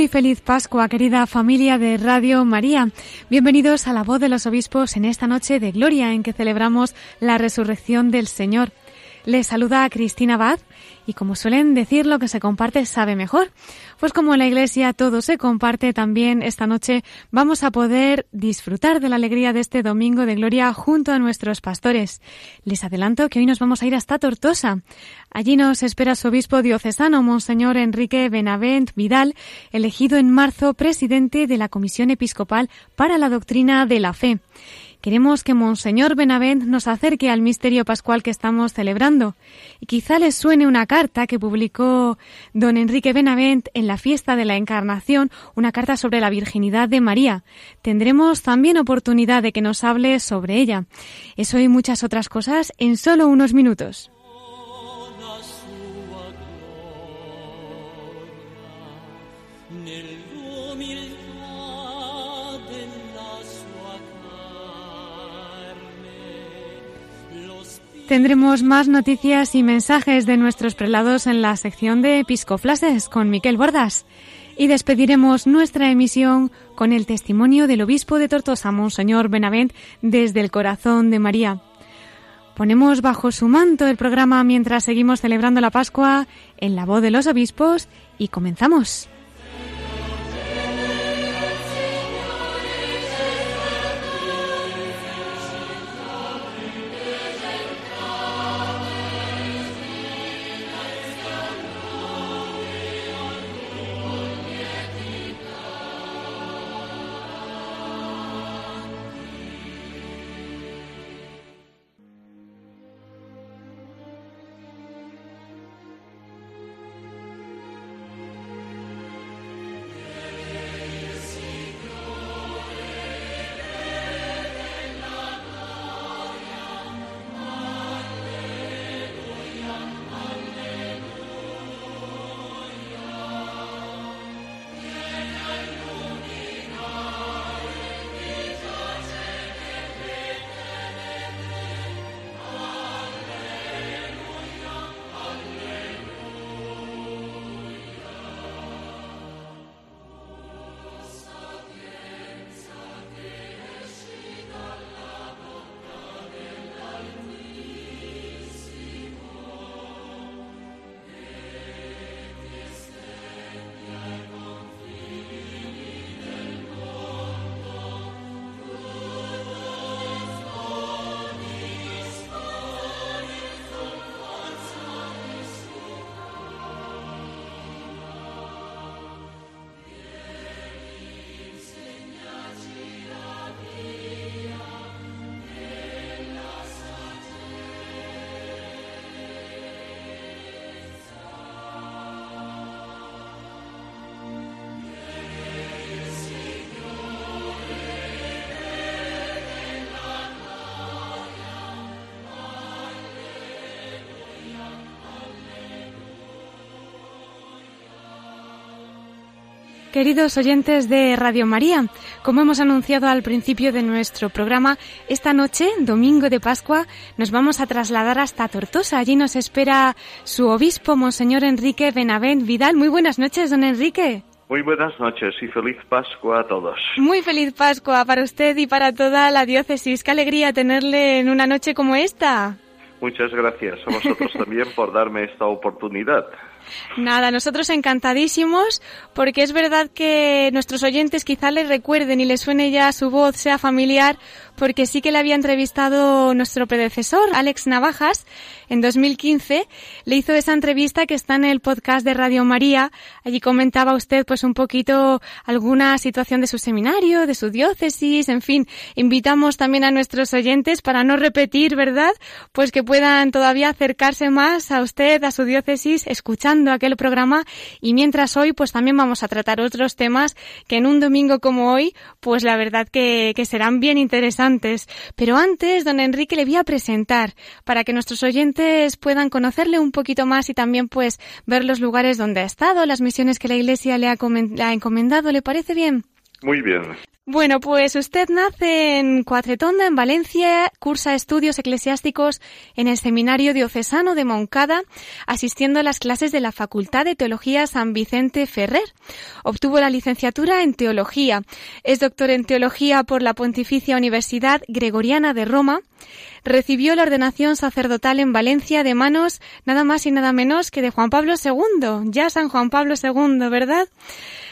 Muy feliz Pascua, querida familia de Radio María. Bienvenidos a la voz de los obispos en esta noche de gloria en que celebramos la resurrección del Señor. Les saluda a Cristina Bad y como suelen decir, lo que se comparte sabe mejor. Pues como en la iglesia todo se comparte, también esta noche vamos a poder disfrutar de la alegría de este domingo de gloria junto a nuestros pastores. Les adelanto que hoy nos vamos a ir hasta Tortosa. Allí nos espera su obispo diocesano, Monseñor Enrique Benavent Vidal, elegido en marzo presidente de la Comisión Episcopal para la Doctrina de la Fe. Queremos que Monseñor Benavent nos acerque al misterio pascual que estamos celebrando. Y quizá les suene una carta que publicó don Enrique Benavent en la fiesta de la Encarnación, una carta sobre la virginidad de María. Tendremos también oportunidad de que nos hable sobre ella. Eso y muchas otras cosas en solo unos minutos. Tendremos más noticias y mensajes de nuestros prelados en la sección de Episcoflases con Miquel Bordas. Y despediremos nuestra emisión con el testimonio del obispo de Tortosa, Monseñor Benavent, desde el corazón de María. Ponemos bajo su manto el programa mientras seguimos celebrando la Pascua en la voz de los obispos y comenzamos. Queridos oyentes de Radio María, como hemos anunciado al principio de nuestro programa, esta noche, domingo de Pascua, nos vamos a trasladar hasta Tortosa. Allí nos espera su obispo, Monseñor Enrique Benavent Vidal. Muy buenas noches, don Enrique. Muy buenas noches y feliz Pascua a todos. Muy feliz Pascua para usted y para toda la diócesis. Qué alegría tenerle en una noche como esta. Muchas gracias a vosotros también por darme esta oportunidad. Nada, nosotros encantadísimos porque es verdad que nuestros oyentes quizá les recuerden y les suene ya su voz, sea familiar, porque sí que le había entrevistado nuestro predecesor, Alex Navajas, en 2015. Le hizo esa entrevista que está en el podcast de Radio María. Allí comentaba usted pues un poquito alguna situación de su seminario, de su diócesis, en fin. Invitamos también a nuestros oyentes para no repetir, ¿verdad? Pues que puedan todavía acercarse más a usted, a su diócesis, escuchando aquel programa y mientras hoy pues también vamos a tratar otros temas que en un domingo como hoy pues la verdad que, que serán bien interesantes. Pero antes, don Enrique, le voy a presentar para que nuestros oyentes puedan conocerle un poquito más y también pues ver los lugares donde ha estado, las misiones que la Iglesia le ha, le ha encomendado. ¿Le parece bien? Muy bien. Bueno, pues usted nace en Cuatretonda, en Valencia, cursa estudios eclesiásticos en el Seminario Diocesano de Moncada, asistiendo a las clases de la Facultad de Teología San Vicente Ferrer. Obtuvo la licenciatura en Teología. Es doctor en Teología por la Pontificia Universidad Gregoriana de Roma. Recibió la ordenación sacerdotal en Valencia de manos nada más y nada menos que de Juan Pablo II. Ya San Juan Pablo II, ¿verdad?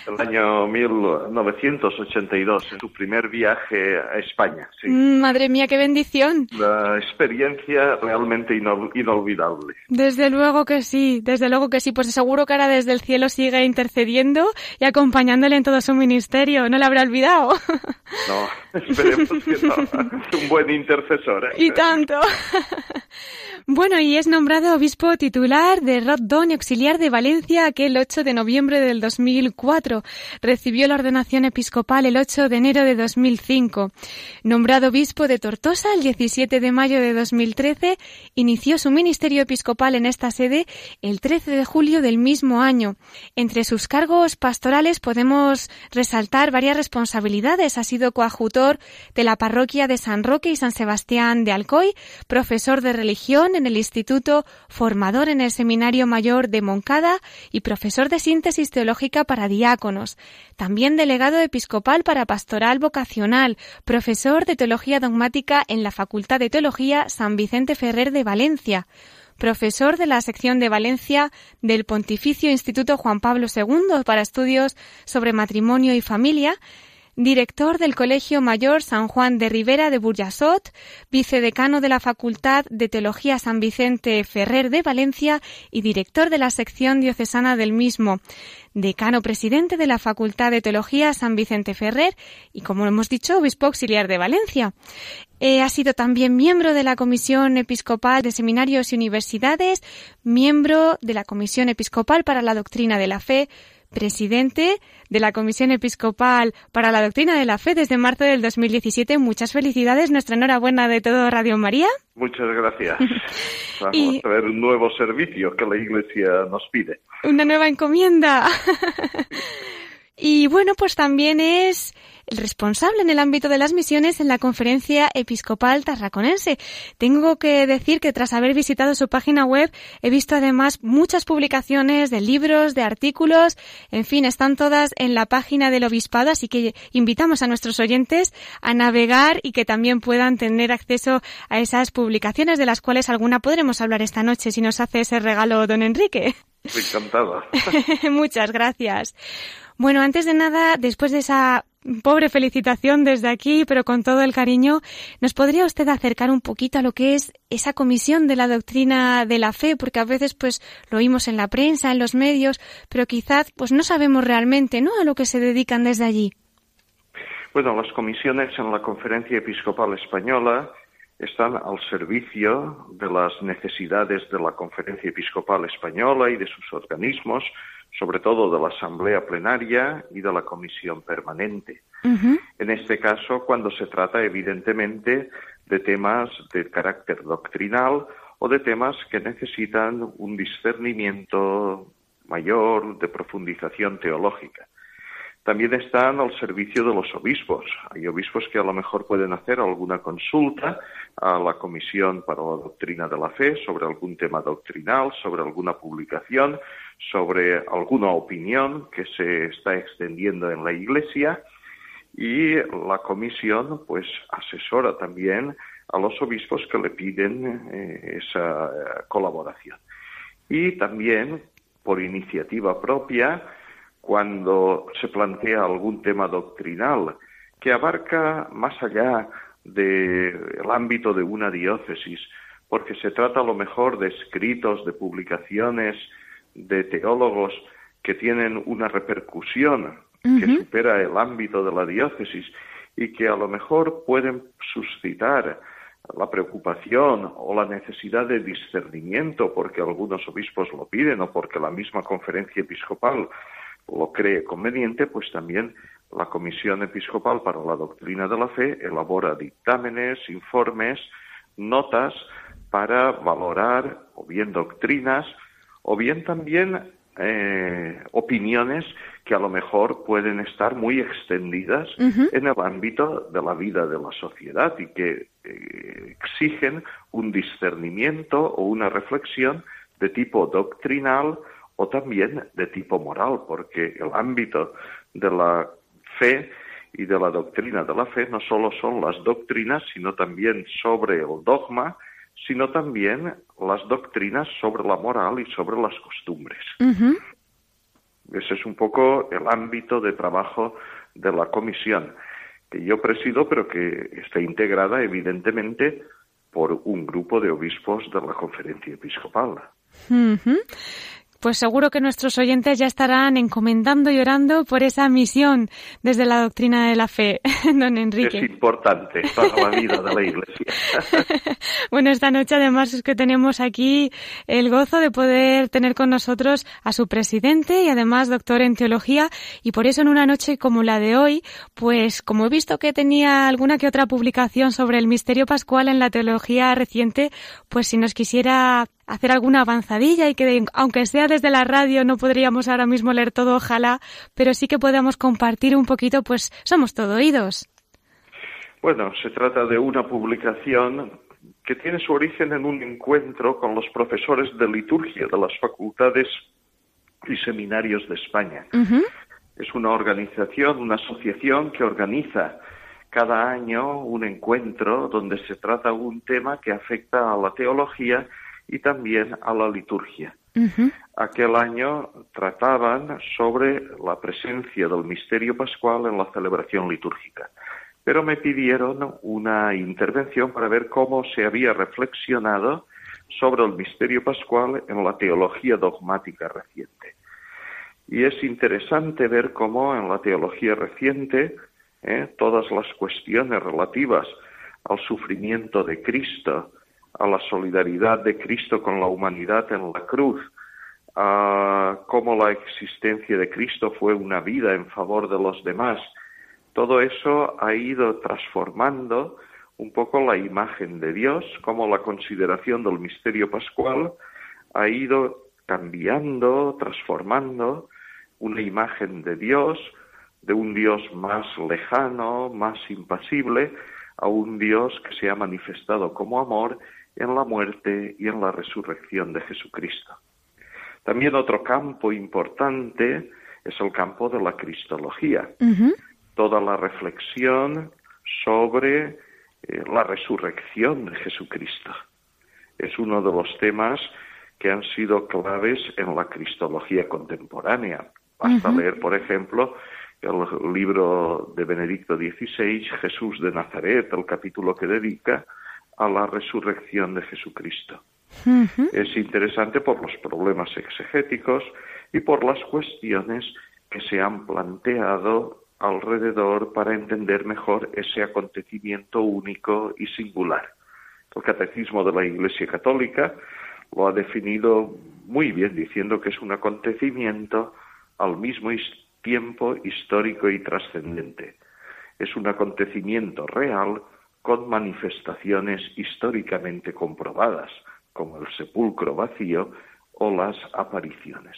El año 1982, en su primer viaje a España. Sí. Mm, madre mía, qué bendición. La experiencia realmente inolvidable. Desde luego que sí, desde luego que sí. Pues seguro que ahora desde el cielo sigue intercediendo y acompañándole en todo su ministerio. No le habrá olvidado. No, esperemos que no. Es un buen intercesor. Y tanto. Bueno, y es nombrado obispo titular de Roddon y auxiliar de Valencia aquel 8 de noviembre del 2004. Recibió la ordenación episcopal el 8 de enero de 2005. Nombrado obispo de Tortosa el 17 de mayo de 2013, inició su ministerio episcopal en esta sede el 13 de julio del mismo año. Entre sus cargos pastorales podemos resaltar varias responsabilidades. Ha sido coadjutor de la parroquia de San Roque y San Sebastián de Alcoy, profesor de religión en el Instituto, formador en el Seminario Mayor de Moncada y profesor de síntesis teológica para diáconos. También delegado episcopal para pastoral vocacional, profesor de teología dogmática en la Facultad de Teología San Vicente Ferrer de Valencia profesor de la sección de Valencia del Pontificio Instituto Juan Pablo II para estudios sobre matrimonio y familia, director del Colegio Mayor San Juan de Rivera de Burjasot, vicedecano de la Facultad de Teología San Vicente Ferrer de Valencia y director de la sección diocesana del mismo, decano presidente de la Facultad de Teología San Vicente Ferrer y, como hemos dicho, obispo auxiliar de Valencia. Eh, ha sido también miembro de la Comisión Episcopal de Seminarios y Universidades, miembro de la Comisión Episcopal para la Doctrina de la Fe, presidente de la Comisión Episcopal para la Doctrina de la Fe desde marzo del 2017. Muchas felicidades, nuestra enhorabuena de todo Radio María. Muchas gracias. Vamos a ver un nuevo servicio que la Iglesia nos pide. Una nueva encomienda. y bueno, pues también es el responsable en el ámbito de las misiones en la Conferencia Episcopal Tarraconense. Tengo que decir que tras haber visitado su página web he visto además muchas publicaciones de libros, de artículos, en fin, están todas en la página del obispado, así que invitamos a nuestros oyentes a navegar y que también puedan tener acceso a esas publicaciones de las cuales alguna podremos hablar esta noche si nos hace ese regalo don Enrique. Encantado. Muchas gracias. Bueno, antes de nada, después de esa pobre felicitación desde aquí, pero con todo el cariño, ¿nos podría usted acercar un poquito a lo que es esa comisión de la doctrina de la fe? Porque a veces pues lo oímos en la prensa, en los medios, pero quizás pues no sabemos realmente, ¿no? A lo que se dedican desde allí. Bueno, las comisiones en la Conferencia Episcopal Española están al servicio de las necesidades de la Conferencia Episcopal Española y de sus organismos, sobre todo de la Asamblea Plenaria y de la Comisión Permanente. En este caso, cuando se trata, evidentemente, de temas de carácter doctrinal o de temas que necesitan un discernimiento mayor de profundización teológica. También están al servicio de los obispos. Hay obispos que a lo mejor pueden hacer alguna consulta a la Comisión para la Doctrina de la Fe sobre algún tema doctrinal, sobre alguna publicación, sobre alguna opinión que se está extendiendo en la Iglesia y la Comisión pues asesora también a los obispos que le piden eh, esa eh, colaboración. Y también, por iniciativa propia, cuando se plantea algún tema doctrinal que abarca más allá del ámbito de una diócesis, porque se trata a lo mejor de escritos, de publicaciones, de teólogos que tienen una repercusión que supera el ámbito de la diócesis y que a lo mejor pueden suscitar la preocupación o la necesidad de discernimiento porque algunos obispos lo piden o porque la misma conferencia episcopal lo cree conveniente, pues también la Comisión Episcopal para la Doctrina de la Fe elabora dictámenes, informes, notas para valorar o bien doctrinas o bien también eh, opiniones que a lo mejor pueden estar muy extendidas en el ámbito de la vida de la sociedad y que eh, exigen un discernimiento o una reflexión de tipo doctrinal o también de tipo moral, porque el ámbito de la fe y de la doctrina de la fe no solo son las doctrinas, sino también sobre el dogma, sino también las doctrinas sobre la moral y sobre las costumbres. Ese es un poco el ámbito de trabajo de la comisión que yo presido, pero que está integrada evidentemente por un grupo de obispos de la conferencia episcopal pues seguro que nuestros oyentes ya estarán encomendando y orando por esa misión desde la doctrina de la fe, don Enrique. Es importante para la vida de la Iglesia. bueno, esta noche además es que tenemos aquí el gozo de poder tener con nosotros a su presidente y además doctor en teología y por eso en una noche como la de hoy, pues como he visto que tenía alguna que otra publicación sobre el misterio pascual en la teología reciente, pues si nos quisiera hacer alguna avanzadilla y que aunque sea desde la radio no podríamos ahora mismo leer todo, ojalá, pero sí que podamos compartir un poquito, pues somos todo oídos. Bueno, se trata de una publicación que tiene su origen en un encuentro con los profesores de liturgia de las facultades y seminarios de España. Es una organización, una asociación que organiza cada año un encuentro donde se trata un tema que afecta a la teología y también a la liturgia. Aquel año trataban sobre la presencia del misterio pascual en la celebración litúrgica, pero me pidieron una intervención para ver cómo se había reflexionado sobre el misterio pascual en la teología dogmática reciente. Y es interesante ver cómo en la teología reciente eh, todas las cuestiones relativas al sufrimiento de Cristo, a la solidaridad de Cristo con la humanidad en la cruz, a cómo la existencia de Cristo fue una vida en favor de los demás. Todo eso ha ido transformando un poco la imagen de Dios, como la consideración del misterio pascual ha ido cambiando, transformando una imagen de Dios, de un Dios más lejano, más impasible, a un Dios que se ha manifestado como amor en la muerte y en la resurrección de Jesucristo. También otro campo importante es el campo de la cristología. Toda la reflexión sobre eh, la resurrección de Jesucristo. Es uno de los temas que han sido claves en la cristología contemporánea. Basta leer, por ejemplo, el libro de Benedicto XVI, Jesús de Nazaret, el capítulo que dedica a la resurrección de Jesucristo. Es interesante por los problemas exegéticos y por las cuestiones que se han planteado alrededor para entender mejor ese acontecimiento único y singular. El Catecismo de la Iglesia Católica lo ha definido muy bien diciendo que es un acontecimiento al mismo tiempo histórico y trascendente. Es un acontecimiento real con manifestaciones históricamente comprobadas, como el sepulcro vacío o las apariciones.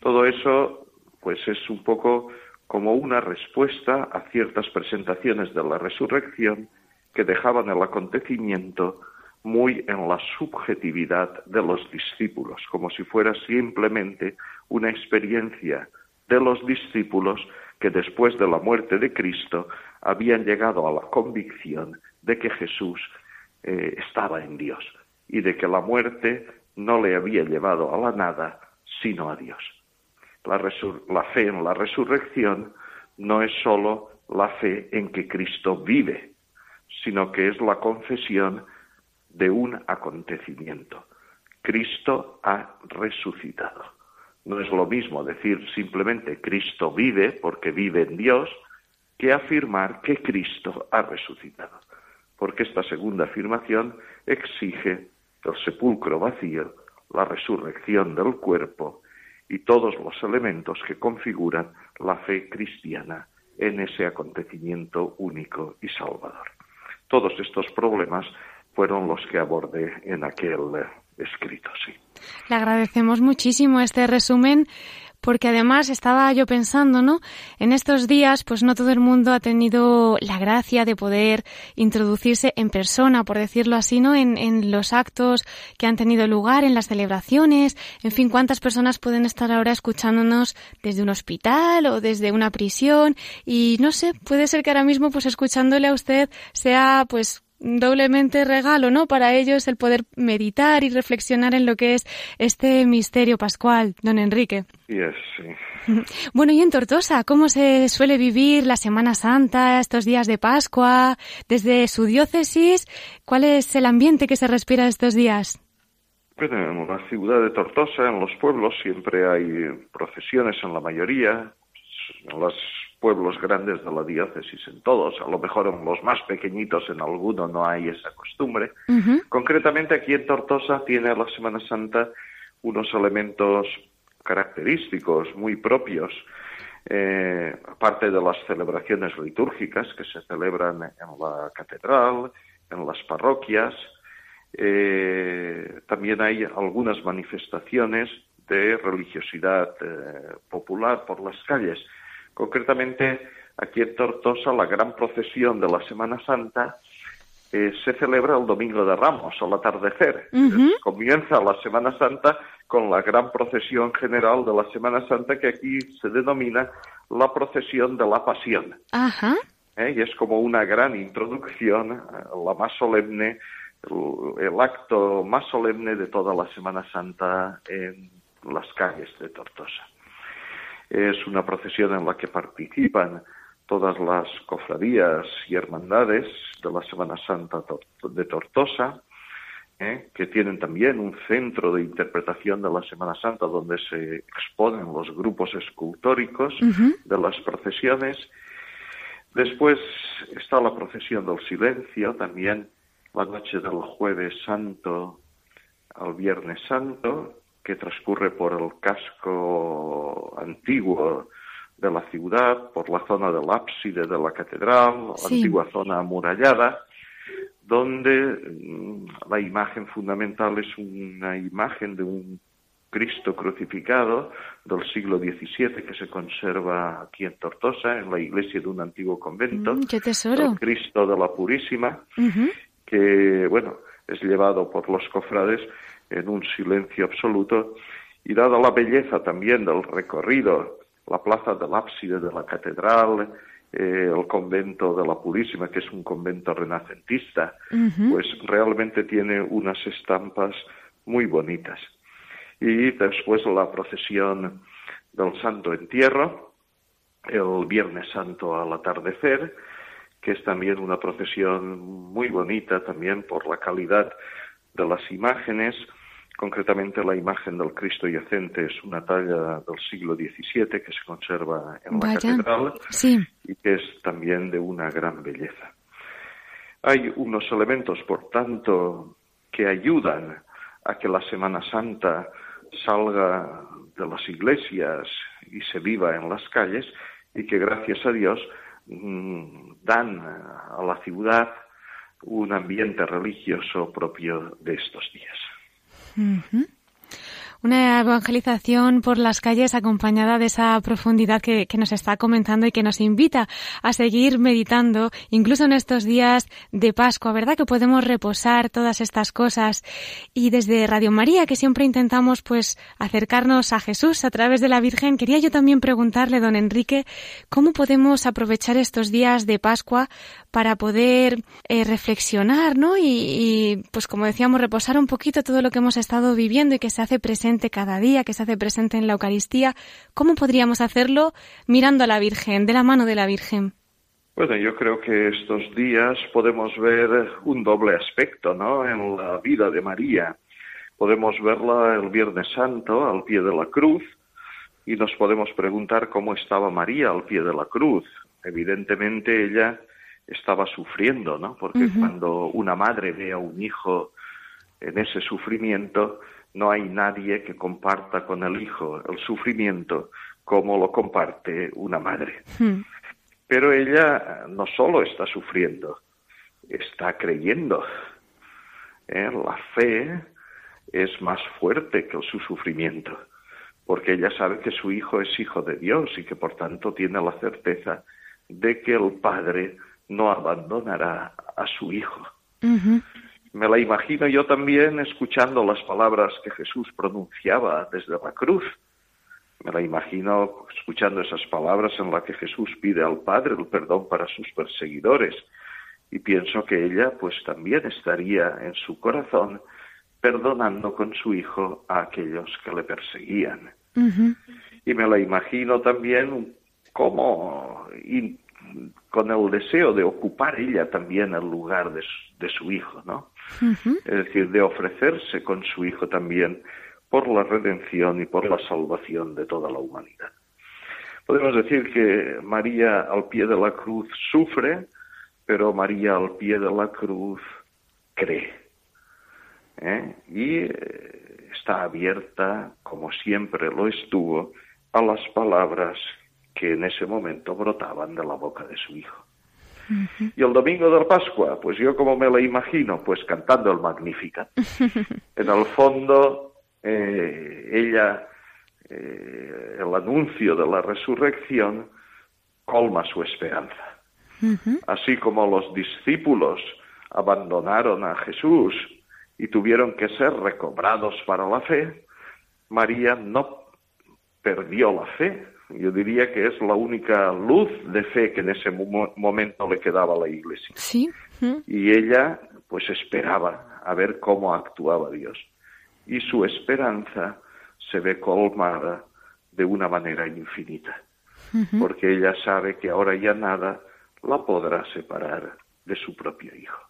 Todo eso, pues, es un poco como una respuesta a ciertas presentaciones de la resurrección que dejaban el acontecimiento muy en la subjetividad de los discípulos, como si fuera simplemente una experiencia de los discípulos que después de la muerte de Cristo habían llegado a la convicción de que Jesús eh, estaba en Dios y de que la muerte no le había llevado a la nada, sino a Dios. La, la fe en la resurrección no es sólo la fe en que Cristo vive, sino que es la confesión de un acontecimiento. Cristo ha resucitado. No es lo mismo decir simplemente Cristo vive porque vive en Dios, que afirmar que Cristo ha resucitado. porque esta segunda afirmación exige el sepulcro vacío, la resurrección del cuerpo y todos los elementos que configuran la fe cristiana en ese acontecimiento único y salvador. Todos estos problemas fueron los que abordé en aquel escrito. Le agradecemos muchísimo este resumen porque además estaba yo pensando, ¿no? En estos días, pues no todo el mundo ha tenido la gracia de poder introducirse en persona, por decirlo así, ¿no? En, los actos que han tenido lugar, en las celebraciones, en fin, cuántas personas pueden estar ahora escuchándonos desde un hospital o desde una prisión y no sé, puede ser que ahora mismo, pues escuchándole a usted sea, pues doblemente regalo, ¿no? Para ellos el poder meditar y reflexionar en lo que es este misterio pascual, don Enrique. Sí, sí. Bueno, y en Tortosa, ¿cómo se suele vivir la Semana Santa, estos días de Pascua? Desde su diócesis, ¿cuál es el ambiente que se respira estos días? Bueno, en la ciudad de Tortosa, en los pueblos, siempre hay procesiones en la mayoría. En las pueblos grandes de la diócesis en todos, a lo mejor en los más pequeñitos en alguno no hay esa costumbre. Concretamente aquí en Tortosa tiene la Semana Santa unos elementos característicos muy propios, eh, aparte de las celebraciones litúrgicas que se celebran en la catedral, en las parroquias, eh, también hay algunas manifestaciones de religiosidad eh, popular por las calles. Concretamente, aquí en Tortosa, la gran procesión de la Semana Santa eh, se celebra el Domingo de Ramos, al atardecer. Comienza la Semana Santa con la gran procesión general de la Semana Santa que aquí se denomina la procesión de la Pasión. ¿Eh? Y es como una gran introducción, eh, la más solemne, el acto más solemne de toda la Semana Santa en las calles de Tortosa. Es una procesión en la que participan todas las cofradías y hermandades de la Semana Santa de Tortosa, ¿eh? que tienen también un centro de interpretación de la Semana Santa donde se exponen los grupos escultóricos de las procesiones. Después está la procesión del silencio, también la noche del jueves santo al viernes santo, que transcurre por el casco antiguo de la ciudad, por la zona del ábside de la catedral, la antigua zona amurallada, donde mm, la imagen fundamental es una imagen de un Cristo crucificado del siglo XVII que se conserva aquí en Tortosa, en la iglesia de un antiguo convento. Mm, ¡Qué tesoro! El Cristo de la Purísima, que, bueno, es llevado por los cofrades en un silencio absoluto y dada la belleza también del recorrido, la plaza del ábside de la catedral, eh, el convento de la Purísima, que es un convento renacentista, pues realmente tiene unas estampas muy bonitas. Y después la procesión del Santo Entierro, el Viernes Santo al atardecer, que es también una procesión muy bonita también por la calidad de las imágenes, Concretamente, la imagen del Cristo yacente es una talla del siglo XVII que se conserva en la catedral y que es también de una gran belleza. Hay unos elementos, por tanto, que ayudan a que la Semana Santa salga de las iglesias y se viva en las calles y que, gracias a Dios, mm, dan a la ciudad un ambiente religioso propio de estos días. Una evangelización por las calles acompañada de esa profundidad que, nos está comentando y que nos invita a seguir meditando, incluso en estos días de Pascua, ¿verdad? Que podemos reposar todas estas cosas. Y desde Radio María, que siempre intentamos pues acercarnos a Jesús a través de la Virgen, quería yo también preguntarle, don Enrique, ¿cómo podemos aprovechar estos días de Pascua para poder eh, reflexionar, ¿no? Y, y, pues como decíamos, reposar un poquito todo lo que hemos estado viviendo y que se hace presente cada día, que se hace presente en la Eucaristía. ¿Cómo podríamos hacerlo mirando a la Virgen, de la mano de la Virgen? Bueno, yo creo que estos días podemos ver un doble aspecto, ¿no? En la vida de María. Podemos verla el Viernes Santo al pie de la cruz y nos podemos preguntar cómo estaba María al pie de la cruz. Evidentemente ella estaba sufriendo, ¿no? Porque cuando una madre ve a un hijo en ese sufrimiento, no hay nadie que comparta con el hijo el sufrimiento como lo comparte una madre. Hmm. Pero ella no solo está sufriendo, está creyendo. ¿Eh? La fe es más fuerte que su sufrimiento, porque ella sabe que su hijo es hijo de Dios y que por tanto tiene la certeza de que el Padre no abandonará a su hijo. Me la imagino yo también escuchando las palabras que Jesús pronunciaba desde la cruz. Me la imagino escuchando esas palabras en las que Jesús pide al Padre el perdón para sus perseguidores. Y pienso que ella pues también estaría en su corazón perdonando con su hijo a aquellos que le perseguían. Y me la imagino también como con el deseo de ocupar ella también el lugar de, su hijo, ¿no? Es decir, de ofrecerse con su hijo también por la redención y por la salvación de toda la humanidad. Podemos decir que María al pie de la cruz sufre, pero María al pie de la cruz cree. ¿eh? Y eh, está abierta, como siempre lo estuvo, a las palabras que en ese momento brotaban de la boca de su hijo. Y el domingo de Pascua, pues yo como me lo imagino, pues cantando el Magnificat. en el fondo, eh, ella, eh, el anuncio de la resurrección, colma su esperanza. Así como los discípulos abandonaron a Jesús y tuvieron que ser recobrados para la fe, María no perdió la fe, yo diría que es la única luz de fe que en ese momento le quedaba a la iglesia. Sí. Y ella, pues esperaba a ver cómo actuaba Dios. Y su esperanza se ve colmada de una manera infinita. Porque ella sabe que ahora ya nada la podrá separar de su propio hijo.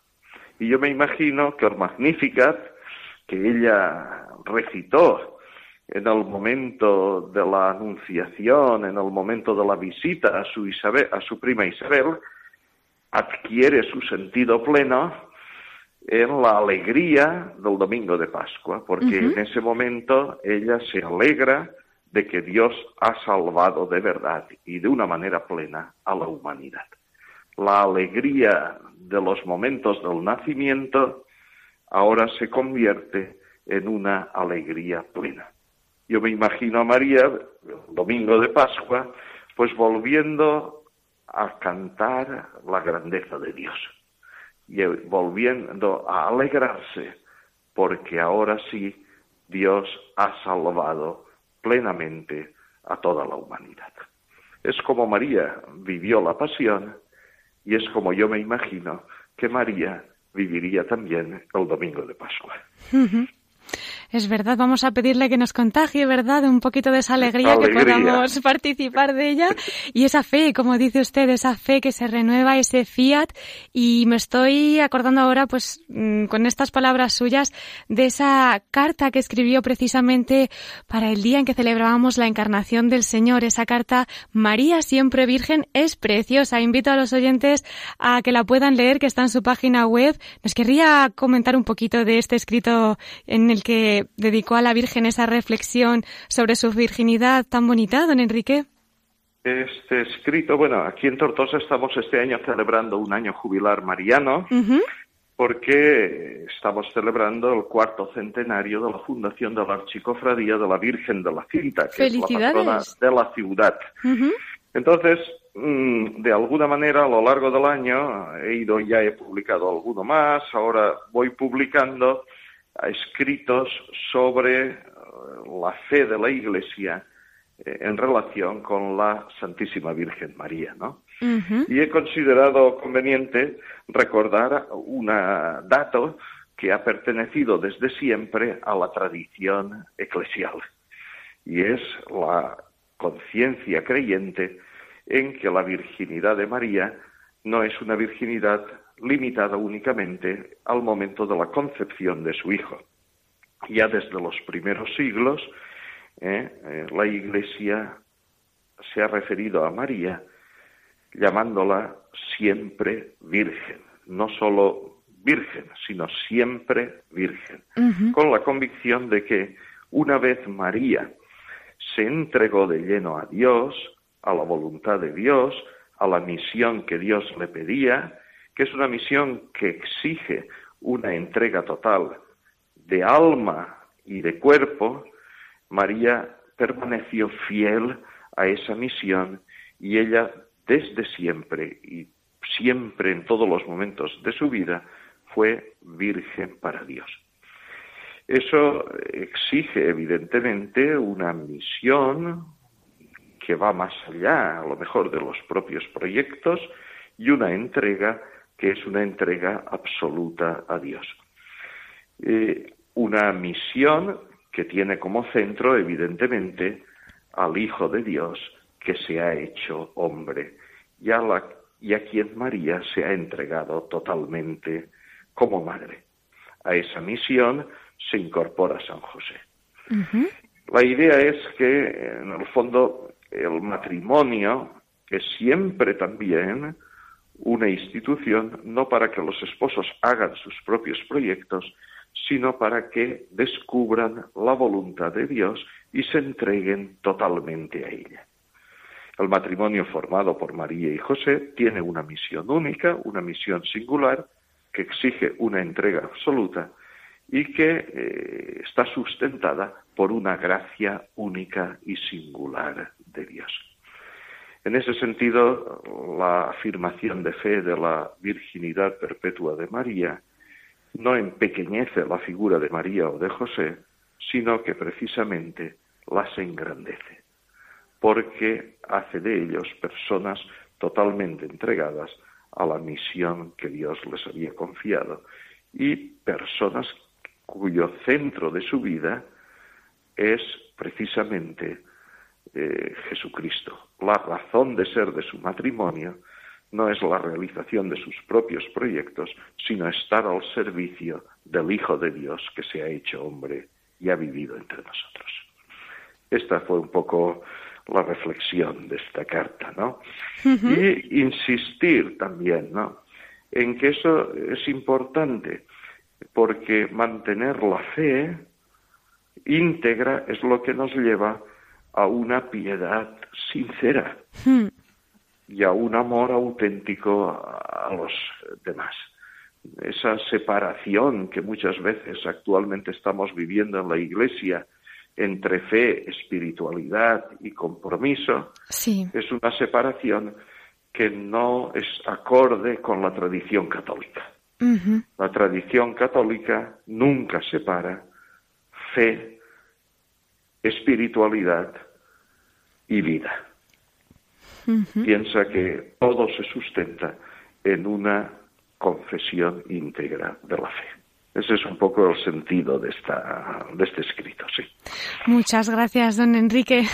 Y yo me imagino que el Magnificat que ella recitó en el momento de la anunciación, en el momento de la visita a su, a su prima Isabel, adquiere su sentido pleno en la alegría del domingo de Pascua, porque en ese momento ella se alegra de que Dios ha salvado de verdad y de una manera plena a la humanidad. La alegría de los momentos del nacimiento ahora se convierte en una alegría plena. Yo me imagino a María, el domingo de Pascua, pues volviendo a cantar la grandeza de Dios y volviendo a alegrarse porque ahora sí Dios ha salvado plenamente a toda la humanidad. Es como María vivió la pasión y es como yo me imagino que María viviría también el domingo de Pascua. Es verdad, vamos a pedirle que nos contagie, ¿verdad? Un poquito de esa alegría, que podamos participar de ella. Y esa fe, como dice usted, esa fe que se renueva, ese fiat. Y me estoy acordando ahora, pues, mm, con estas palabras suyas, de esa carta que escribió precisamente para el día en que celebrábamos la encarnación del Señor. Esa carta, María siempre Virgen, es preciosa. Invito a los oyentes a que la puedan leer, que está en su página web. Nos querría comentar un poquito de este escrito en el que dedicó a la Virgen esa reflexión sobre su virginidad tan bonita, don Enrique? Este escrito, bueno, aquí en Tortosa estamos este año celebrando un año jubilar mariano, porque estamos celebrando el cuarto centenario de la fundación de la Archicofradía de la Virgen de la Cinta, que es la patrona de la ciudad. Entonces, mm, de alguna manera, a lo largo del año, he ido, ya he publicado alguno más, ahora voy publicando escritos sobre eh, la fe de la Iglesia eh, en relación con la Santísima Virgen María, ¿no? Y he considerado conveniente recordar un dato que ha pertenecido desde siempre a la tradición eclesial, y es la conciencia creyente en que la virginidad de María no es una virginidad limitada únicamente al momento de la concepción de su hijo. Ya desde los primeros siglos, eh, eh, la Iglesia se ha referido a María llamándola siempre virgen, no solo virgen, sino siempre virgen, con la convicción de que una vez María se entregó de lleno a Dios, a la voluntad de Dios, a la misión que Dios le pedía, que es una misión que exige una entrega total de alma y de cuerpo, María permaneció fiel a esa misión y ella desde siempre y siempre en todos los momentos de su vida fue virgen para Dios. Eso exige evidentemente una misión que va más allá, a lo mejor, de los propios proyectos y una entrega que es una entrega absoluta a Dios. Eh, una misión que tiene como centro, evidentemente, al Hijo de Dios que se ha hecho hombre y a, la, y a quien María se ha entregado totalmente como madre. A esa misión se incorpora San José. La idea es que, en el fondo, el matrimonio es siempre también una institución no para que los esposos hagan sus propios proyectos, sino para que descubran la voluntad de Dios y se entreguen totalmente a ella. El matrimonio formado por María y José tiene una misión única, una misión singular, que exige una entrega absoluta y que eh, está sustentada por una gracia única y singular de Dios. En ese sentido, la afirmación de fe de la virginidad perpetua de María no empequeñece la figura de María o de José, sino que precisamente las engrandece, porque hace de ellos personas totalmente entregadas a la misión que Dios les había confiado y personas cuyo centro de su vida es precisamente eh, Jesucristo. La razón de ser de su matrimonio no es la realización de sus propios proyectos, sino estar al servicio del Hijo de Dios que se ha hecho hombre y ha vivido entre nosotros. Esta fue un poco la reflexión de esta carta, ¿no? Y insistir también, ¿no? En que eso es importante, porque mantener la fe íntegra es lo que nos lleva a una piedad sincera hmm. y a un amor auténtico a los demás. Esa separación que muchas veces actualmente estamos viviendo en la Iglesia entre fe, espiritualidad y compromiso, es una separación que no es acorde con la tradición católica. La tradición católica nunca separa fe, espiritualidad y vida. Piensa que todo se sustenta en una confesión íntegra de la fe. Ese es un poco el sentido de, esta, de este escrito, sí. Muchas gracias, don Enrique.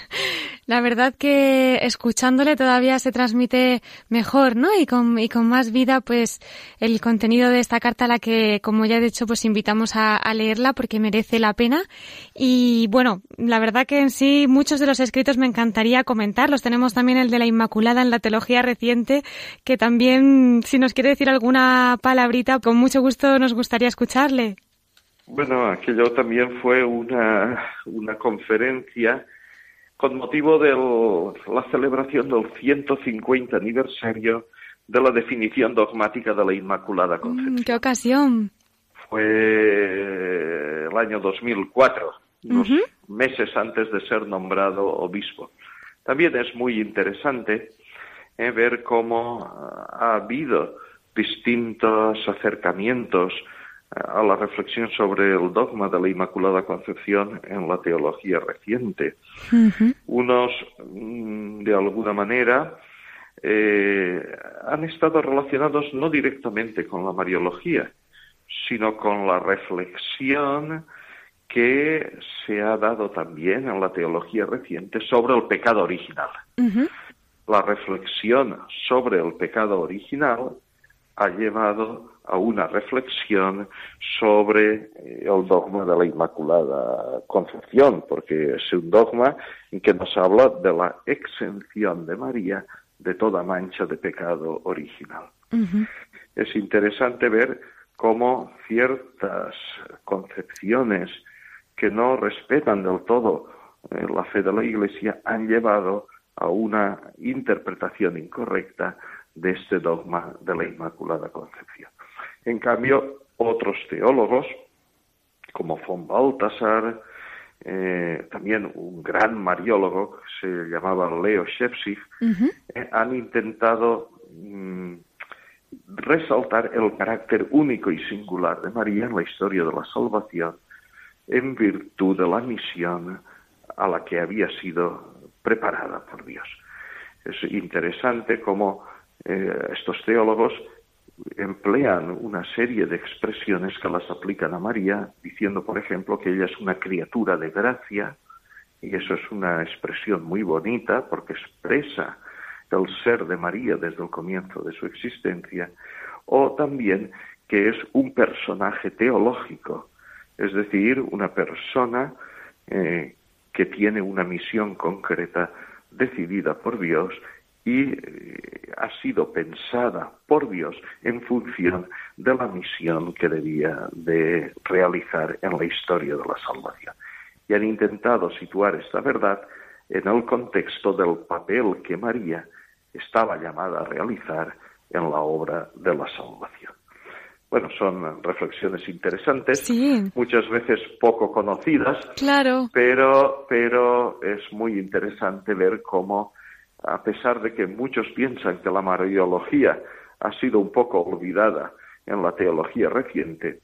La verdad que escuchándole todavía se transmite mejor, ¿no? Y con, y con más vida, pues, el contenido de esta carta, la que, como ya he dicho, pues invitamos a, a leerla porque merece la pena. Y bueno, la verdad que en sí muchos de los escritos me encantaría comentarlos. Tenemos también el de la Inmaculada en la teología reciente, que también, si nos quiere decir alguna palabrita, con mucho gusto nos gustaría escucharle. Bueno, aquello también fue una, una conferencia con motivo de la celebración del 150 aniversario de la definición dogmática de la Inmaculada mm, Concepción. ¿Qué ocasión? Fue el año 2004, unos meses antes de ser nombrado obispo. También es muy interesante eh, ver cómo ha habido distintos acercamientos a la reflexión sobre el dogma de la Inmaculada Concepción en la teología reciente. Unos, mm, de alguna manera, eh, han estado relacionados no directamente con la Mariología, sino con la reflexión que se ha dado también en la teología reciente sobre el pecado original. La reflexión sobre el pecado original ha llevado a una reflexión sobre eh, el dogma de la Inmaculada Concepción, porque es un dogma que nos habla de la exención de María de toda mancha de pecado original. Es interesante ver cómo ciertas concepciones que no respetan del todo eh, la fe de la Iglesia han llevado a una interpretación incorrecta de este dogma de la Inmaculada Concepción. En cambio, otros teólogos, como von Balthasar, eh, también un gran mariólogo que se llamaba Leo Shepsig, eh, han intentado mm, resaltar el carácter único y singular de María en la historia de la salvación en virtud de la misión a la que había sido preparada por Dios. Es interesante cómo eh, estos teólogos emplean una serie de expresiones que las aplican a María, diciendo, por ejemplo, que ella es una criatura de gracia, y eso es una expresión muy bonita porque expresa el ser de María desde el comienzo de su existencia, o también que es un personaje teológico, es decir, una persona eh, que tiene una misión concreta decidida por Dios y eh, ha sido pensada por Dios en función de la misión que debía de realizar en la historia de la salvación. Y han intentado situar esta verdad en el contexto del papel que María estaba llamada a realizar en la obra de la salvación. Bueno, son reflexiones interesantes, muchas veces poco conocidas, claro. pero, pero es muy interesante ver cómo a pesar de que muchos piensan que la mariología ha sido un poco olvidada en la teología reciente,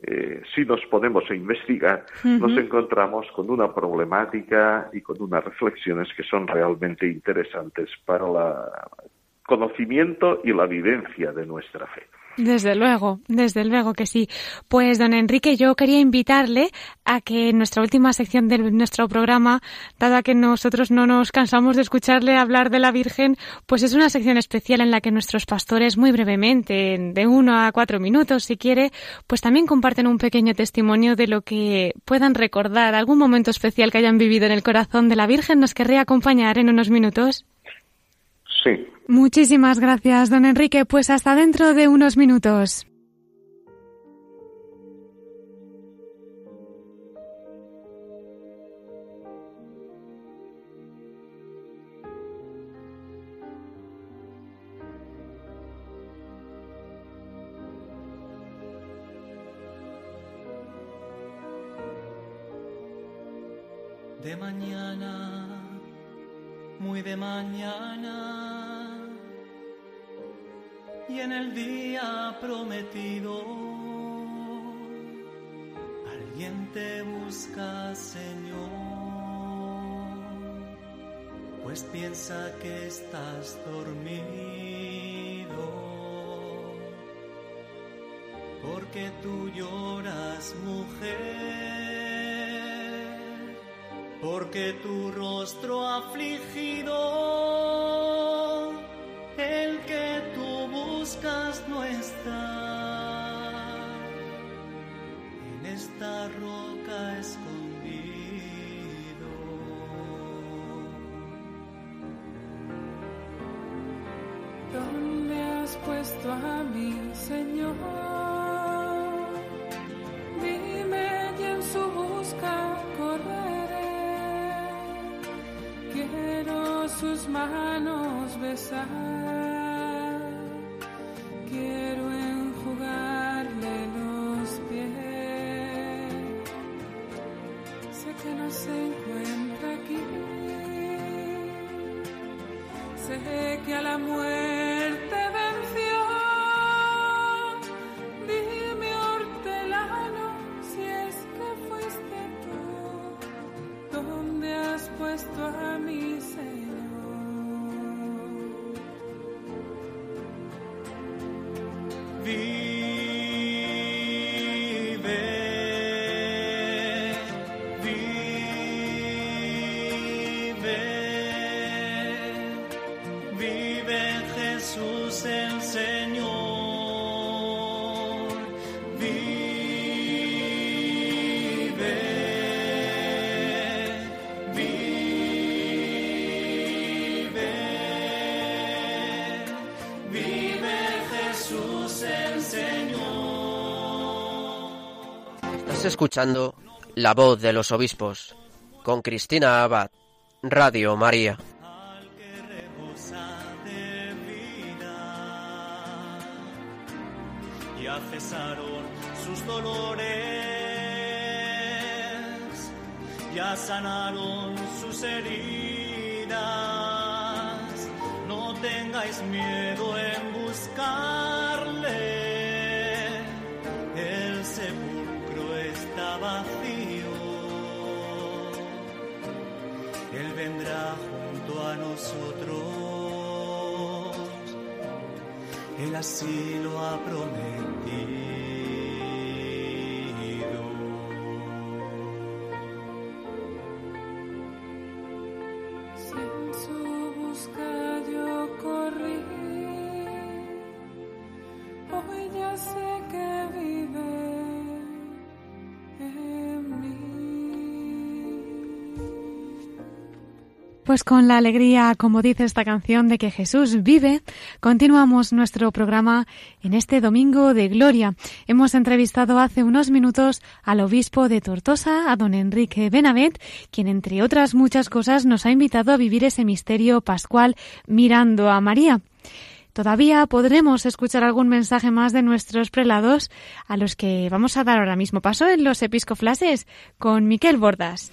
eh, si nos ponemos a investigar, nos encontramos con una problemática y con unas reflexiones que son realmente interesantes para el conocimiento y la vivencia de nuestra fe. Desde luego, desde luego que sí. Pues, don Enrique, yo quería invitarle a que en nuestra última sección de nuestro programa, dada que nosotros no nos cansamos de escucharle hablar de la Virgen, pues es una sección especial en la que nuestros pastores, muy brevemente, de uno a cuatro minutos, si quiere, pues también comparten un pequeño testimonio de lo que puedan recordar, algún momento especial que hayan vivido en el corazón de la Virgen. ¿Nos querría acompañar en unos minutos? Sí, Muchísimas gracias, don Enrique. Pues hasta dentro de unos minutos. De mañana. Y en el día prometido alguien te busca, Señor, pues piensa que estás dormido, porque tú lloras, mujer, porque tu rostro afligido, el que no está en esta roca escondido. ¿Dónde has puesto a mi Señor? Quiero sus manos besar. se encuentra aquí. Sé que a la muerte Estás escuchando La voz de los obispos con Cristina Abad, Radio María. cesaron sus dolores, ya sanaron sus heridas. No tengáis miedo en buscarle. Vendrá junto a nosotros. Él así lo ha prometido. Pues con la alegría, como dice esta canción, de que Jesús vive, continuamos nuestro programa en este domingo de Gloria. Hemos entrevistado hace unos minutos al obispo de Tortosa, a don Enrique Benavet, quien entre otras muchas cosas nos ha invitado a vivir ese misterio pascual mirando a María. Todavía podremos escuchar algún mensaje más de nuestros prelados, a los que vamos a dar ahora mismo paso en los episcoflases con Miquel Bordas.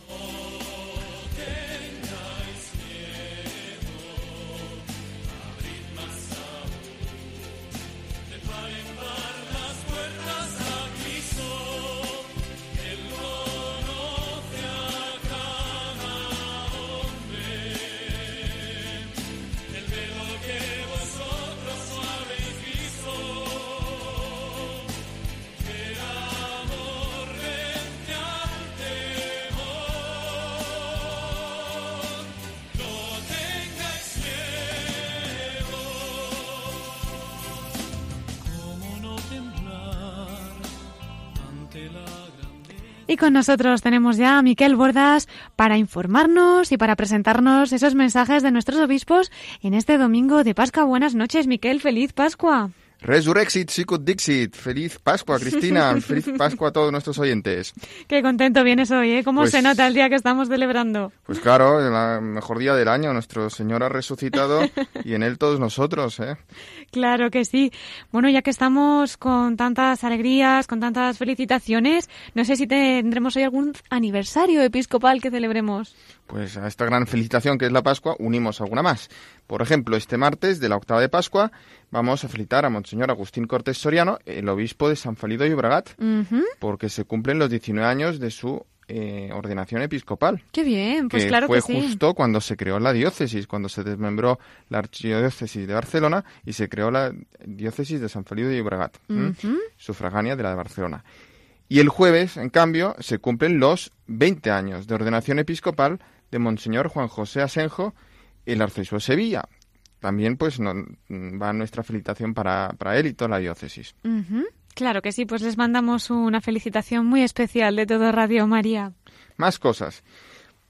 Y con nosotros tenemos ya a Miquel Bordas para informarnos y para presentarnos esos mensajes de nuestros obispos en este domingo de Pascua. Buenas noches, Miquel. Feliz Pascua. Resurrexit, dixit. Feliz Pascua, Cristina. Feliz Pascua a todos nuestros oyentes. Qué contento vienes hoy, ¿eh? ¿Cómo Pues- se nota el día que estamos celebrando? Pues claro, el mejor día del año. Nuestro Señor ha resucitado y en Él todos nosotros, ¿eh? Claro que sí. Bueno, ya que estamos con tantas alegrías, con tantas felicitaciones, no sé si tendremos hoy algún aniversario episcopal que celebremos. Pues a esta gran felicitación que es la Pascua unimos alguna más. Por ejemplo, este martes de la octava de Pascua vamos a felicitar a Monseñor Agustín Cortés Soriano, el obispo de San Felido y Obregat, Ujú. porque se cumplen los 19 años de su eh, ordenación episcopal. Qué bien, pues que claro fue que sí. justo cuando se creó la diócesis, cuando se desmembró la archidiócesis de Barcelona y se creó la diócesis de San Feliu de Llobregat, ¿m? Ujú. sufragánea de la de Barcelona. Y el jueves, en cambio, se cumplen los 20 años de ordenación episcopal de Monseñor Juan José Asenjo, el arzobispo de Sevilla. También, pues, no- va nuestra felicitación para, para él y toda la diócesis. Claro que sí, pues les mandamos una felicitación muy especial de todo Radio María. Más cosas.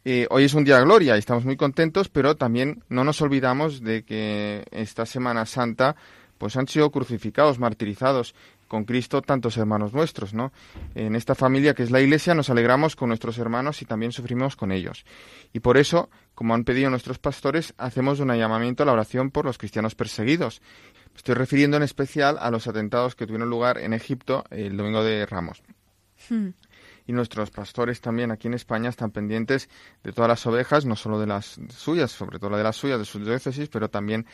Eh, hoy es un día de gloria y estamos muy contentos, pero también no nos olvidamos de que esta Semana Santa pues han sido crucificados, martirizados con Cristo tantos hermanos nuestros, ¿no? En esta familia que es la Iglesia nos alegramos con nuestros hermanos y también sufrimos con ellos. Y por eso, como han pedido nuestros pastores, hacemos un llamamiento a la oración por los cristianos perseguidos. Me estoy refiriendo en especial a los atentados que tuvieron lugar en Egipto el domingo de Ramos Hmm. y nuestros pastores también aquí en España están pendientes de todas las ovejas, no solo de las suyas, sobre todo la de las suyas, de sus diócesis, pero también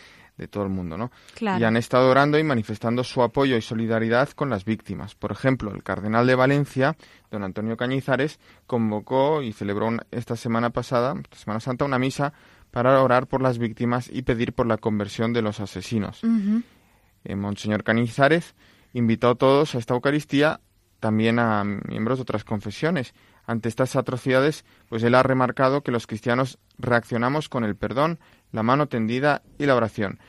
de todo el mundo, ¿no? Claro. Y han estado orando y manifestando su apoyo y solidaridad con las víctimas. Por ejemplo, el cardenal de Valencia, don Antonio Cañizares, convocó y celebró esta semana pasada, Semana Santa, una misa para orar por las víctimas y pedir por la conversión de los asesinos. Eh, Monseñor Canizares invitó a todos a esta Eucaristía, también a miembros de otras confesiones. Ante estas atrocidades, pues él ha remarcado que los cristianos reaccionamos con el perdón, la mano tendida y la oración.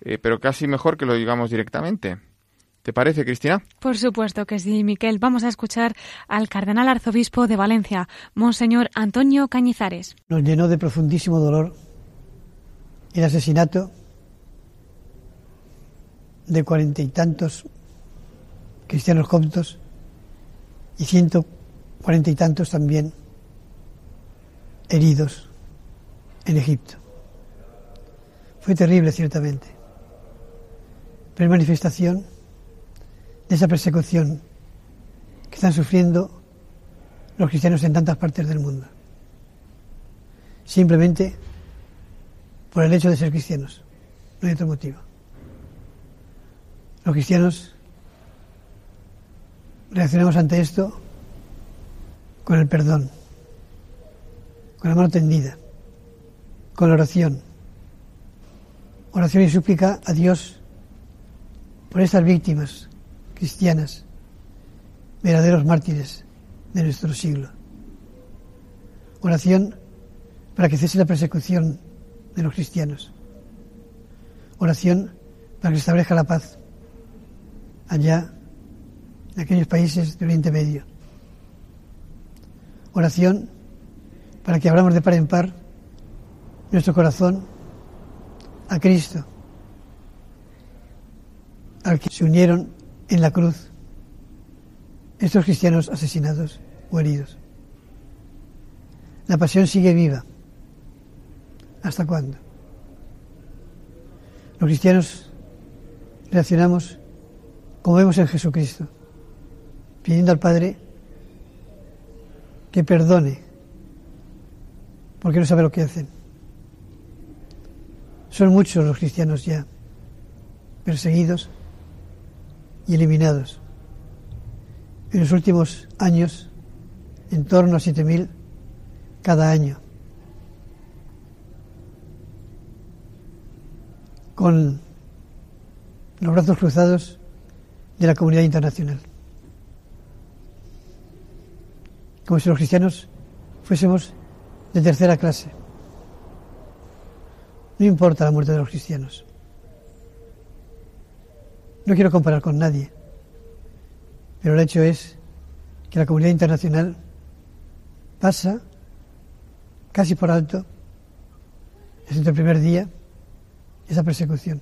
Eh, pero casi mejor que lo digamos directamente. ¿Te parece, Cristina? Por supuesto que sí, Miquel. Vamos a escuchar al cardenal arzobispo de Valencia, Monseñor Antonio Cañizares. Nos llenó de profundísimo dolor el asesinato de cuarenta y tantos cristianos coptos y ciento cuarenta y tantos también heridos en Egipto. Fue terrible, ciertamente, pero es manifestación de esa persecución que están sufriendo los cristianos en tantas partes del mundo. Simplemente por el hecho de ser cristianos, no hay otro motivo. Los cristianos reaccionamos ante esto con el perdón, con la mano tendida, con la oración. Oración y súplica a Dios por estas víctimas cristianas, verdaderos mártires de nuestro siglo. Oración para que cese la persecución de los cristianos. Oración para que se establezca la paz allá en aquellos países del Oriente Medio. Oración para que abramos de par en par nuestro corazón a Cristo, al que se unieron en la cruz estos cristianos asesinados o heridos. La pasión sigue viva. ¿Hasta cuándo? Los cristianos reaccionamos como vemos en Jesucristo, pidiendo al Padre que perdone, porque no sabe lo que hacen. Son muchos los cristianos ya perseguidos y eliminados. En los últimos años, en torno a 7.000 cada año. Con los brazos cruzados de la comunidad internacional. Como si los cristianos fuésemos de tercera clase. No importa la muerte de los cristianos. No quiero comparar con nadie, pero el hecho es que la comunidad internacional pasa casi por alto, desde el primer día, esa persecución,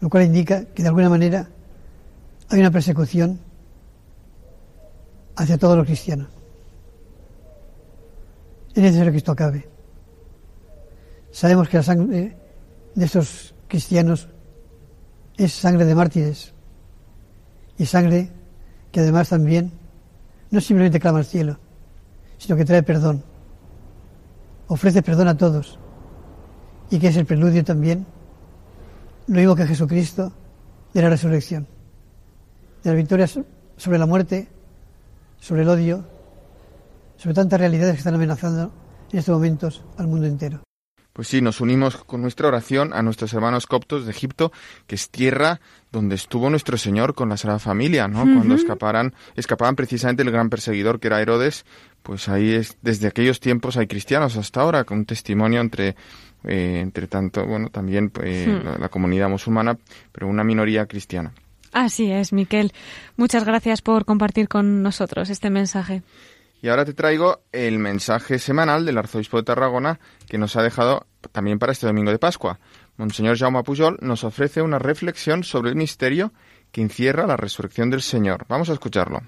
lo cual indica que de alguna manera hay una persecución hacia todos los cristianos. Es necesario que esto acabe. Sabemos que la sangre de estos cristianos es sangre de mártires y sangre que además también no simplemente clama al cielo, sino que trae perdón, ofrece perdón a todos y que es el preludio también, lo mismo que Jesucristo, de la resurrección, de la victoria sobre la muerte, sobre el odio, sobre tantas realidades que están amenazando en estos momentos al mundo entero. Pues sí, nos unimos con nuestra oración a nuestros hermanos coptos de Egipto, que es tierra donde estuvo nuestro Señor con la Sagrada Familia, ¿no? Cuando escaparan, escapaban precisamente el gran perseguidor que era Herodes, pues ahí es, desde aquellos tiempos hay cristianos hasta ahora, con un testimonio entre, eh, entre tanto, bueno, también eh, la, la comunidad musulmana, pero una minoría cristiana. Así es, Miquel. Muchas gracias por compartir con nosotros este mensaje. Y ahora te traigo el mensaje semanal del arzobispo de Tarragona que nos ha dejado también para este domingo de Pascua. Monseñor Jaume Pujol nos ofrece una reflexión sobre el misterio que encierra la resurrección del Señor. Vamos a escucharlo.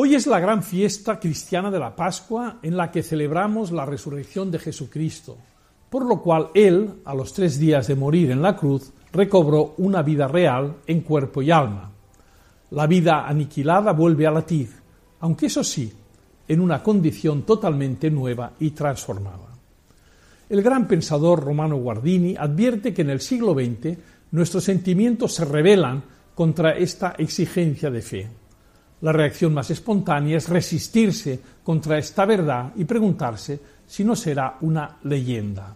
Hoy es la gran fiesta cristiana de la Pascua en la que celebramos la resurrección de Jesucristo, por lo cual Él, a los tres días de morir en la cruz, recobró una vida real en cuerpo y alma. La vida aniquilada vuelve a latir, aunque eso sí, en una condición totalmente nueva y transformada. El gran pensador Romano Guardini advierte que en el siglo XX nuestros sentimientos se rebelan contra esta exigencia de fe. La reacción más espontánea es resistirse contra esta verdad y preguntarse si no será una leyenda.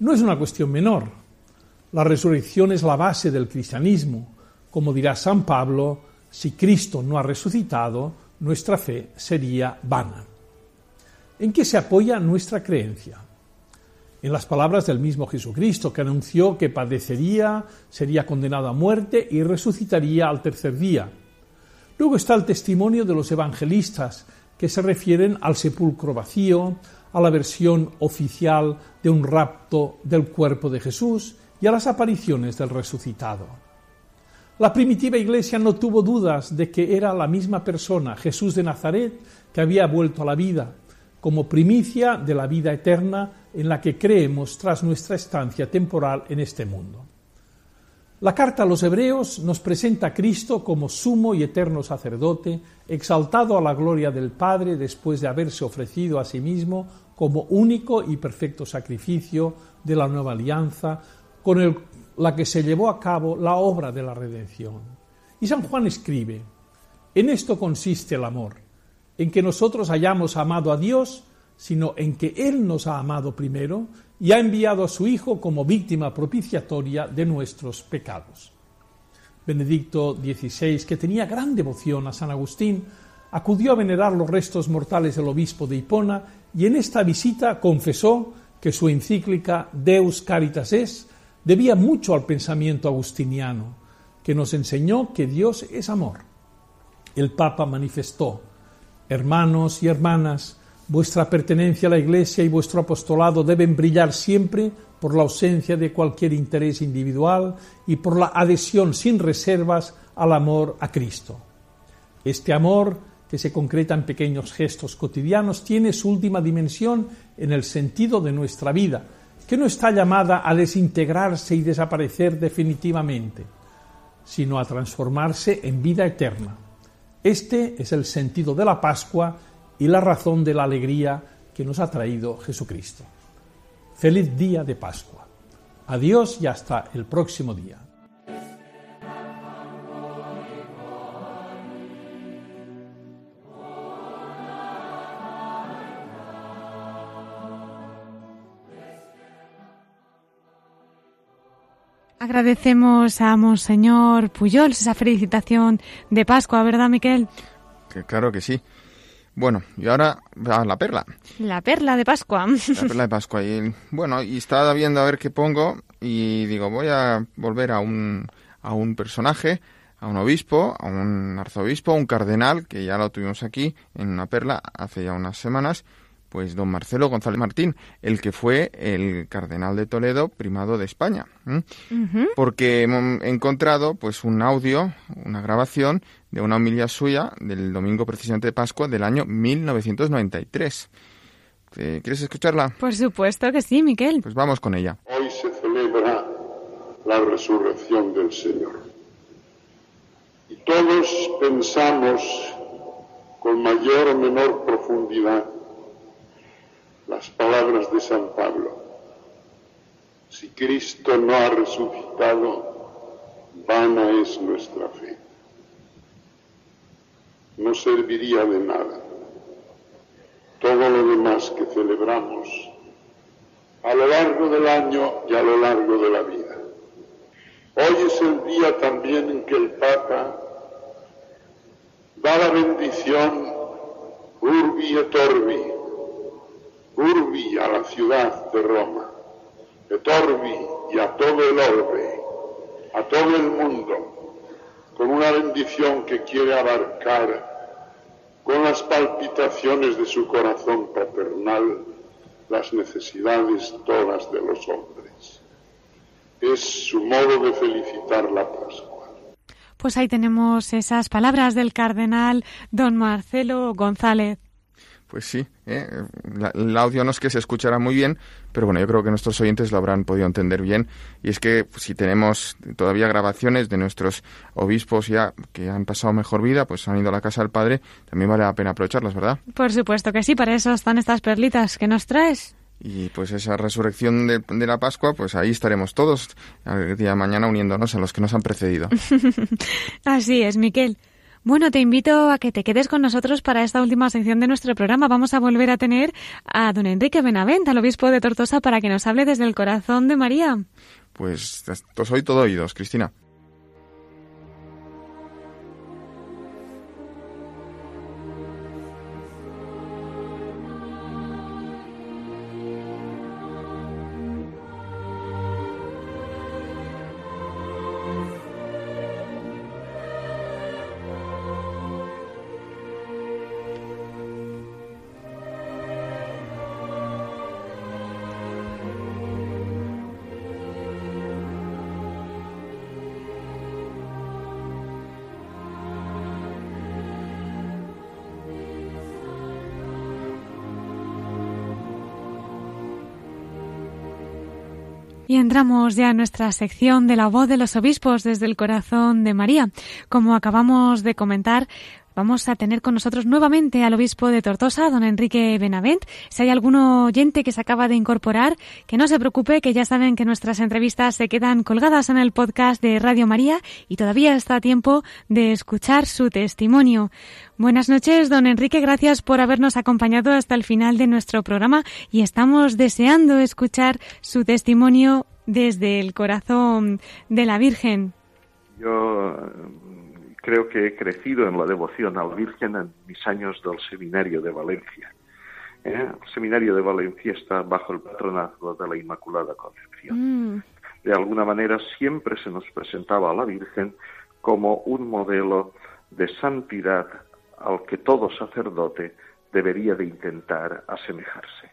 No es una cuestión menor. La resurrección es la base del cristianismo. Como dirá San Pablo, si Cristo no ha resucitado, nuestra fe sería vana. ¿En qué se apoya nuestra creencia? en las palabras del mismo Jesucristo, que anunció que padecería, sería condenado a muerte y resucitaría al tercer día. Luego está el testimonio de los evangelistas, que se refieren al sepulcro vacío, a la versión oficial de un rapto del cuerpo de Jesús y a las apariciones del resucitado. La primitiva iglesia no tuvo dudas de que era la misma persona, Jesús de Nazaret, que había vuelto a la vida, como primicia de la vida eterna en la que creemos tras nuestra estancia temporal en este mundo. La carta a los hebreos nos presenta a Cristo como sumo y eterno sacerdote, exaltado a la gloria del Padre después de haberse ofrecido a sí mismo como único y perfecto sacrificio de la nueva alianza, con la que se llevó a cabo la obra de la redención. Y San Juan escribe, en esto consiste el amor, en que nosotros hayamos amado a Dios, sino en que Él nos ha amado primero y ha enviado a su Hijo como víctima propiciatoria de nuestros pecados. Benedicto XVI, que tenía gran devoción a San Agustín, acudió a venerar los restos mortales del obispo de Hipona y en esta visita confesó que su encíclica Deus Caritas es debía mucho al pensamiento agustiniano, que nos enseñó que Dios es amor. El Papa manifestó, hermanos y hermanas, Vuestra pertenencia a la Iglesia y vuestro apostolado deben brillar siempre por la ausencia de cualquier interés individual y por la adhesión sin reservas al amor a Cristo. Este amor, que se concreta en pequeños gestos cotidianos, tiene su última dimensión en el sentido de nuestra vida, que no está llamada a desintegrarse y desaparecer definitivamente, sino a transformarse en vida eterna. Este es el sentido de la Pascua y la razón de la alegría que nos ha traído Jesucristo. Feliz día de Pascua. Adiós y hasta el próximo día. Agradecemos a Monseñor Puyols esa felicitación de Pascua, ¿verdad, Miquel? Que claro que sí. Bueno, y ahora a la perla. La perla de Pascua. La perla de Pascua. Y bueno, y estaba viendo a ver qué pongo y digo, voy a volver a un, a un personaje, a un obispo, a un arzobispo, a un cardenal, que ya lo tuvimos aquí en una perla hace ya unas semanas, pues don Marcelo González Martín, el que fue el cardenal de Toledo, primado de España. Porque hemos encontrado pues un audio, una grabación de una homilía suya del domingo precisamente de Pascua del año 1993. Eh, ¿Quieres escucharla? Por supuesto que sí, Miquel. Pues vamos con ella. Hoy se celebra la resurrección del Señor. Y todos pensamos con mayor o menor profundidad las palabras de San Pablo. Si Cristo no ha resucitado, vana es nuestra fe. No serviría de nada todo lo demás que celebramos a lo largo del año y a lo largo de la vida. Hoy es el día también en que el Papa da la bendición Urbi et Orbi, Urbi a la ciudad de Roma, et Orbi y a todo el orbe, a todo el mundo, con una bendición que quiere abarcar con las palpitaciones de su corazón paternal las necesidades todas de los hombres. Es su modo de felicitar la Pascua. Pues ahí tenemos esas palabras del cardenal don Marcelo González. Pues sí, ¿eh? el audio no es que se escuchará muy bien, pero bueno, yo creo que nuestros oyentes lo habrán podido entender bien. Y es que pues, si tenemos todavía grabaciones de nuestros obispos ya que han pasado mejor vida, pues han ido a la casa del Padre, también vale la pena aprovecharlas, ¿verdad? Por supuesto que sí, para eso están estas perlitas que nos traes. Y pues esa resurrección de, de, la Pascua, pues ahí estaremos todos el día de mañana uniéndonos a los que nos han precedido. Así es, Miquel. Bueno, te invito a que te quedes con nosotros para esta última sección de nuestro programa. Vamos a volver a tener a don Enrique Benavent, al obispo de Tortosa, para que nos hable desde el corazón de María. Pues soy todo oídos, Cristina. Y entramos ya en nuestra sección de la voz de los obispos desde el corazón de María. Como acabamos de comentar, Vamos a tener con nosotros nuevamente al obispo de Tortosa, don Enrique Benavent. Si hay algún oyente que se acaba de incorporar, que no se preocupe, que ya saben que nuestras entrevistas se quedan colgadas en el podcast de Radio María y todavía está a tiempo de escuchar su testimonio. Buenas noches, don Enrique. Gracias por habernos acompañado hasta el final de nuestro programa y estamos deseando escuchar su testimonio desde el corazón de la Virgen. Yo creo que he crecido en la devoción a la Virgen en mis años del seminario de Valencia. ¿Eh? El seminario de Valencia está bajo el patronazgo de la Inmaculada Concepción. Mm. De alguna manera siempre se nos presentaba a la Virgen como un modelo de santidad al que todo sacerdote debería de intentar asemejarse.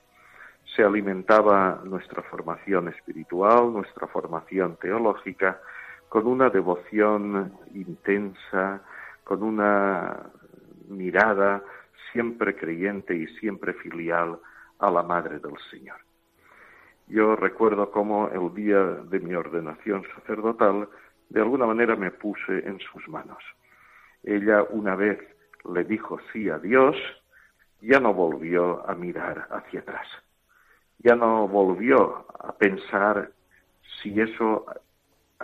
Se alimentaba nuestra formación espiritual, nuestra formación teológica, con una devoción intensa, con una mirada siempre creyente y siempre filial a la Madre del Señor. Yo recuerdo cómo el día de mi ordenación sacerdotal, de alguna manera me puse en sus manos. Ella una vez le dijo sí a Dios, ya no volvió a mirar hacia atrás, ya no volvió a pensar si eso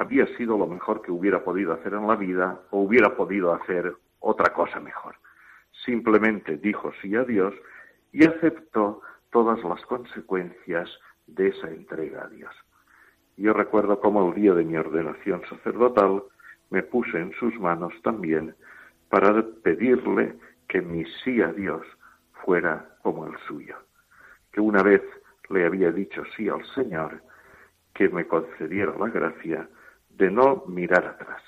había sido lo mejor que hubiera podido hacer en la vida o hubiera podido hacer otra cosa mejor. Simplemente dijo sí a Dios y aceptó todas las consecuencias de esa entrega a Dios. Yo recuerdo cómo el día de mi ordenación sacerdotal me puse en sus manos también para pedirle que mi sí a Dios fuera como el suyo, que una vez le había dicho sí al Señor, que me concediera la gracia de no mirar atrás,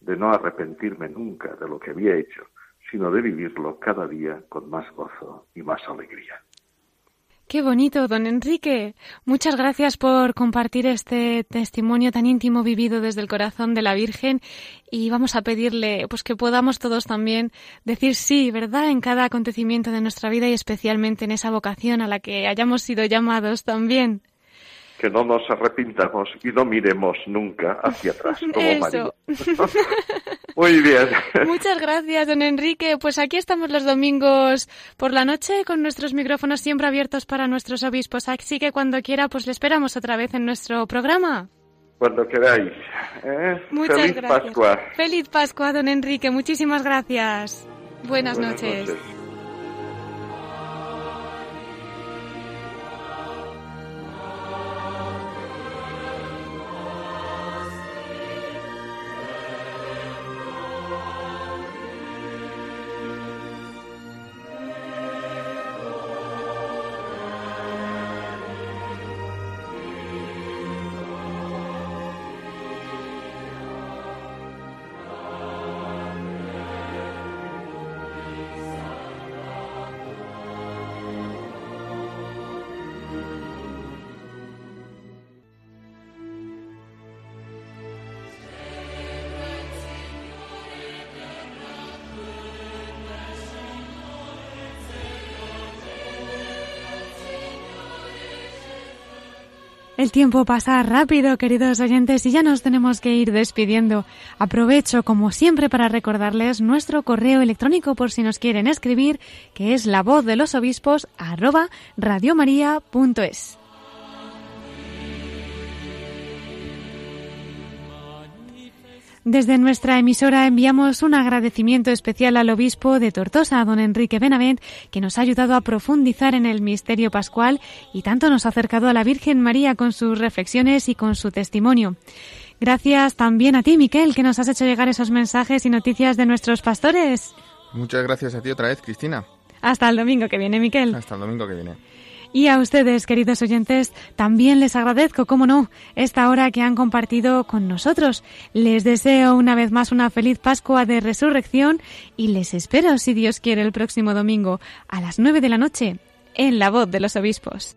de no arrepentirme nunca de lo que había hecho, sino de vivirlo cada día con más gozo y más alegría. Qué bonito, don Enrique. Muchas gracias por compartir este testimonio tan íntimo vivido desde el corazón de la Virgen y vamos a pedirle pues que podamos todos también decir sí, ¿verdad? En cada acontecimiento de nuestra vida y especialmente en esa vocación a la que hayamos sido llamados también que no nos arrepintamos y no miremos nunca hacia atrás como María. Muy bien. Muchas gracias, don Enrique. Pues aquí estamos los domingos por la noche con nuestros micrófonos siempre abiertos para nuestros obispos. Así que cuando quiera, pues le esperamos otra vez en nuestro programa. Cuando queráis. ¿eh? Muchas Feliz gracias. Pascua. Feliz Pascua, don Enrique. Muchísimas gracias. Buenas, Buenas noches. noches. El tiempo pasa rápido, queridos oyentes, y ya nos tenemos que ir despidiendo. Aprovecho, como siempre, para recordarles nuestro correo electrónico por si nos quieren escribir, que es la voz de los obispos arroba radiomaria.es. Desde nuestra emisora enviamos un agradecimiento especial al obispo de Tortosa, don Enrique Benavent, que nos ha ayudado a profundizar en el misterio pascual y tanto nos ha acercado a la Virgen María con sus reflexiones y con su testimonio. Gracias también a ti, Miquel, que nos has hecho llegar esos mensajes y noticias de nuestros pastores. Muchas gracias a ti otra vez, Cristina. Hasta el domingo que viene, Miquel. Hasta el domingo que viene. Y a ustedes, queridos oyentes, también les agradezco, como no, esta hora que han compartido con nosotros. Les deseo una vez más una feliz Pascua de Resurrección y les espero, si Dios quiere, el próximo domingo a las nueve de la noche en La Voz de los Obispos.